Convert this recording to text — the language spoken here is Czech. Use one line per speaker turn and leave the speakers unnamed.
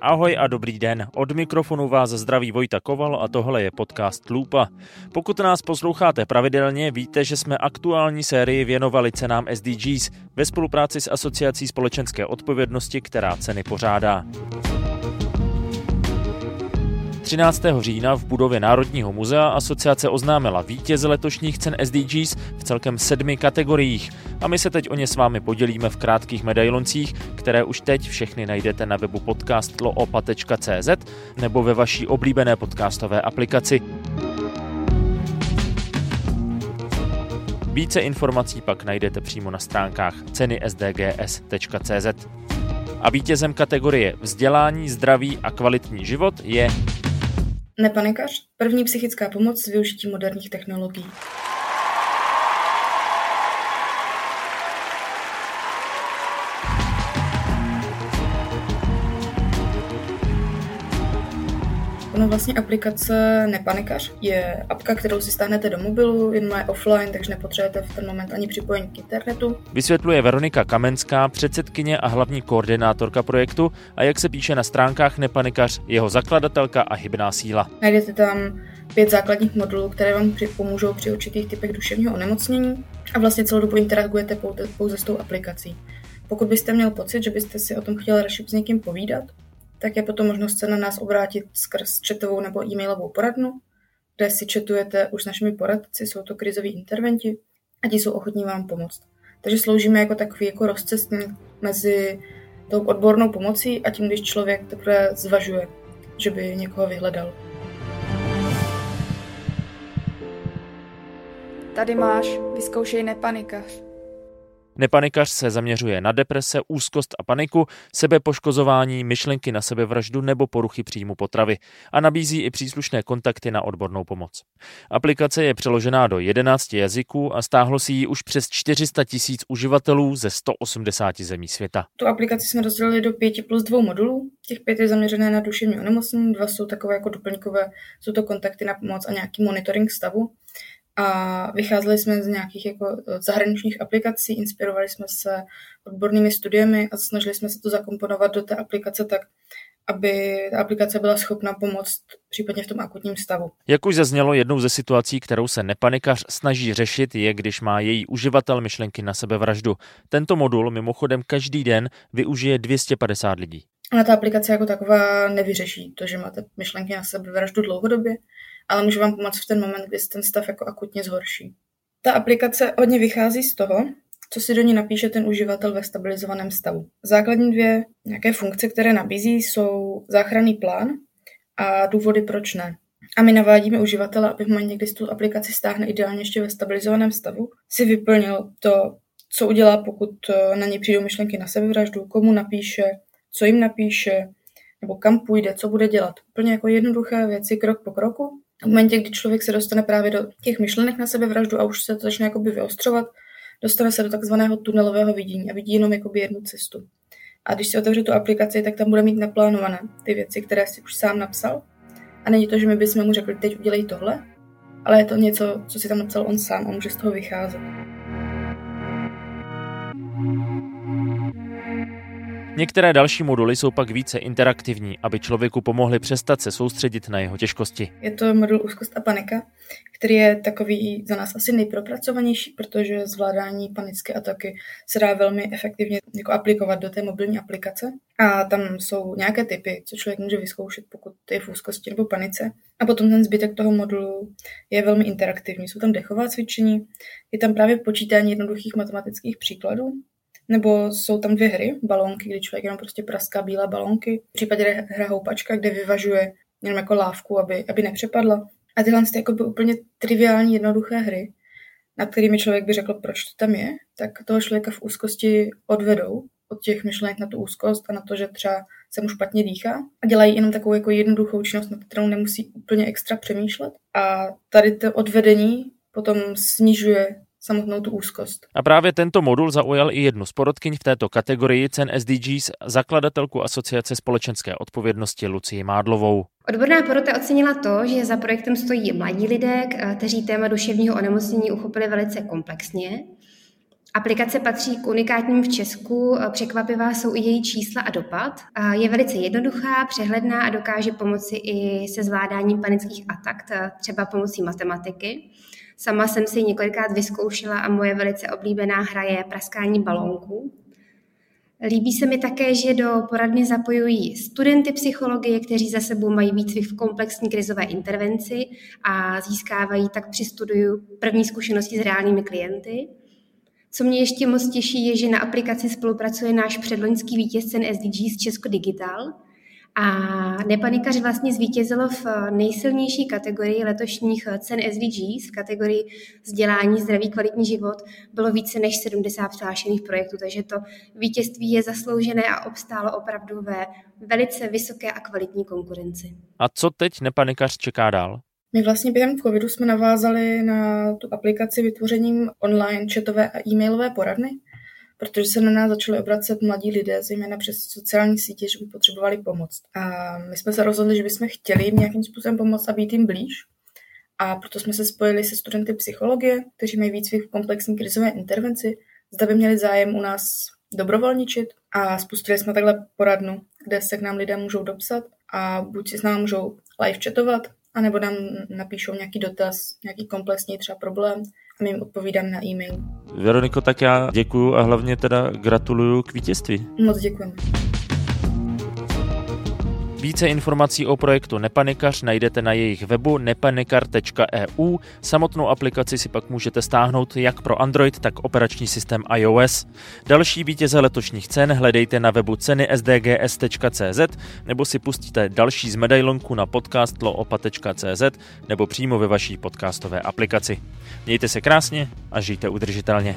Ahoj a dobrý den. Od mikrofonu vás zdraví Vojta Koval a tohle je podcast Lupa. Pokud nás posloucháte pravidelně, víte, že jsme aktuální sérii věnovali cenám SDGs ve spolupráci s Asociací společenské odpovědnosti, která ceny pořádá. 13. října v budově Národního muzea asociace oznámila vítěze letošních cen SDGs v celkem sedmi kategoriích a my se teď o ně s vámi podělíme v krátkých medailoncích, které už teď všechny najdete na webu podcastloopa.cz nebo ve vaší oblíbené podcastové aplikaci. Více informací pak najdete přímo na stránkách cenysdgs.cz. A vítězem kategorie Vzdělání, zdraví a kvalitní život je
Nepanikař, první psychická pomoc s využitím moderních technologií. Ono vlastně aplikace Nepanikař je apka, kterou si stáhnete do mobilu, jen má offline, takže nepotřebujete v ten moment ani připojení k internetu.
Vysvětluje Veronika Kamenská, předsedkyně a hlavní koordinátorka projektu a jak se píše na stránkách Nepanikař, jeho zakladatelka a hybná síla.
Najdete tam pět základních modulů, které vám pomůžou při určitých typech duševního onemocnění a vlastně celou dobu interagujete pouze, s tou aplikací. Pokud byste měl pocit, že byste si o tom chtěl radši s někým povídat, tak je potom možnost se na nás obrátit skrz chatovou nebo e-mailovou poradnu, kde si četujete už s našimi poradci, jsou to krizoví interventi a ti jsou ochotní vám pomoct. Takže sloužíme jako takový jako rozcestník mezi tou odbornou pomocí a tím, když člověk teprve zvažuje, že by někoho vyhledal.
Tady máš, vyzkoušej nepanikař.
Nepanikař se zaměřuje na deprese, úzkost a paniku, sebepoškozování, myšlenky na sebevraždu nebo poruchy příjmu potravy a nabízí i příslušné kontakty na odbornou pomoc. Aplikace je přeložená do 11 jazyků a stáhlo si ji už přes 400 tisíc uživatelů ze 180 zemí světa.
Tu aplikaci jsme rozdělili do 5 plus 2 modulů. Těch pět je zaměřené na duševní onemocnění, dva jsou takové jako doplňkové, jsou to kontakty na pomoc a nějaký monitoring stavu a vycházeli jsme z nějakých jako zahraničních aplikací, inspirovali jsme se odbornými studiemi a snažili jsme se to zakomponovat do té aplikace tak, aby ta aplikace byla schopna pomoct případně v tom akutním stavu.
Jak už zaznělo, jednou ze situací, kterou se nepanikař snaží řešit, je, když má její uživatel myšlenky na sebevraždu. Tento modul mimochodem každý den využije 250 lidí.
Ale ta aplikace jako taková nevyřeší to, že máte myšlenky na sebevraždu dlouhodobě, ale může vám pomoct v ten moment, kdy se ten stav jako akutně zhorší. Ta aplikace hodně vychází z toho, co si do ní napíše ten uživatel ve stabilizovaném stavu. Základní dvě nějaké funkce, které nabízí, jsou záchranný plán a důvody, proč ne. A my navádíme uživatele, aby v momentě, kdy tu aplikaci stáhne ideálně ještě ve stabilizovaném stavu, si vyplnil to, co udělá, pokud eh, na něj přijdou myšlenky na sebevraždu, komu napíše, co jim napíše, nebo kam půjde, co bude dělat. Úplně jako jednoduché věci krok po kroku, v momentě, kdy člověk se dostane právě do těch myšlenek na sebevraždu a už se to začne jakoby vyostřovat, dostane se do takzvaného tunelového vidění a vidí jenom jakoby jednu cestu. A když si otevře tu aplikaci, tak tam bude mít naplánované ty věci, které si už sám napsal. A není to, že my bychom mu řekli, teď udělej tohle, ale je to něco, co si tam napsal on sám a může z toho vycházet.
Některé další moduly jsou pak více interaktivní, aby člověku pomohli přestat se soustředit na jeho těžkosti.
Je to modul úzkost a panika, který je takový za nás asi nejpropracovanější, protože zvládání panické ataky se dá velmi efektivně jako aplikovat do té mobilní aplikace. A tam jsou nějaké typy, co člověk může vyzkoušet, pokud je v úzkosti nebo panice. A potom ten zbytek toho modulu je velmi interaktivní. Jsou tam dechová cvičení, je tam právě počítání jednoduchých matematických příkladů, nebo jsou tam dvě hry, balónky, kdy člověk jenom prostě praská bílé balónky. V případě hra houpačka, kde vyvažuje jenom jako lávku, aby, aby nepřepadla. A tyhle ty jako by úplně triviální, jednoduché hry, nad kterými člověk by řekl, proč to tam je, tak toho člověka v úzkosti odvedou od těch myšlenek na tu úzkost a na to, že třeba se mu špatně dýchá a dělají jenom takovou jako jednoduchou činnost, na kterou nemusí úplně extra přemýšlet. A tady to odvedení potom snižuje samotnou tu úzkost.
A právě tento modul zaujal i jednu z porodkyň v této kategorii cen SDGs, zakladatelku Asociace společenské odpovědnosti Lucii Mádlovou.
Odborná porota ocenila to, že za projektem stojí mladí lidé, kteří téma duševního onemocnění uchopili velice komplexně Aplikace patří k unikátním v Česku, překvapivá jsou i její čísla a dopad. Je velice jednoduchá, přehledná a dokáže pomoci i se zvládáním panických atak, třeba pomocí matematiky. Sama jsem si několikrát vyzkoušela a moje velice oblíbená hra je praskání balónků. Líbí se mi také, že do poradny zapojují studenty psychologie, kteří za sebou mají výcvik v komplexní krizové intervenci a získávají tak při studiu první zkušenosti s reálnými klienty. Co mě ještě moc těší, je, že na aplikaci spolupracuje náš předloňský vítěz cen z Česko Digital. A Nepanikař vlastně zvítězilo v nejsilnější kategorii letošních cen SDGs, v kategorii vzdělání, zdraví, kvalitní život, bylo více než 70 přihlášených projektů, takže to vítězství je zasloužené a obstálo opravdu ve velice vysoké a kvalitní konkurenci.
A co teď Nepanikař čeká dál?
My vlastně během covidu jsme navázali na tu aplikaci vytvořením online chatové a e-mailové poradny, protože se na nás začali obracet mladí lidé, zejména přes sociální sítě, že by potřebovali pomoc. A my jsme se rozhodli, že bychom chtěli jim nějakým způsobem pomoct a být jim blíž. A proto jsme se spojili se studenty psychologie, kteří mají výcvik v komplexní krizové intervenci, zda by měli zájem u nás dobrovolničit a spustili jsme takhle poradnu, kde se k nám lidé můžou dopsat a buď si s námi můžou live chatovat, anebo nám napíšou nějaký dotaz, nějaký komplexní třeba problém a my jim odpovídám na e-mail.
Veroniko, tak já děkuju a hlavně teda gratuluju k vítězství.
Moc děkujeme.
Více informací o projektu Nepanikař najdete na jejich webu nepanikar.eu. Samotnou aplikaci si pak můžete stáhnout jak pro Android, tak operační systém iOS. Další vítěze letošních cen hledejte na webu ceny sdgs.cz nebo si pustíte další z medailonku na podcastloopa.cz nebo přímo ve vaší podcastové aplikaci. Mějte se krásně a žijte udržitelně.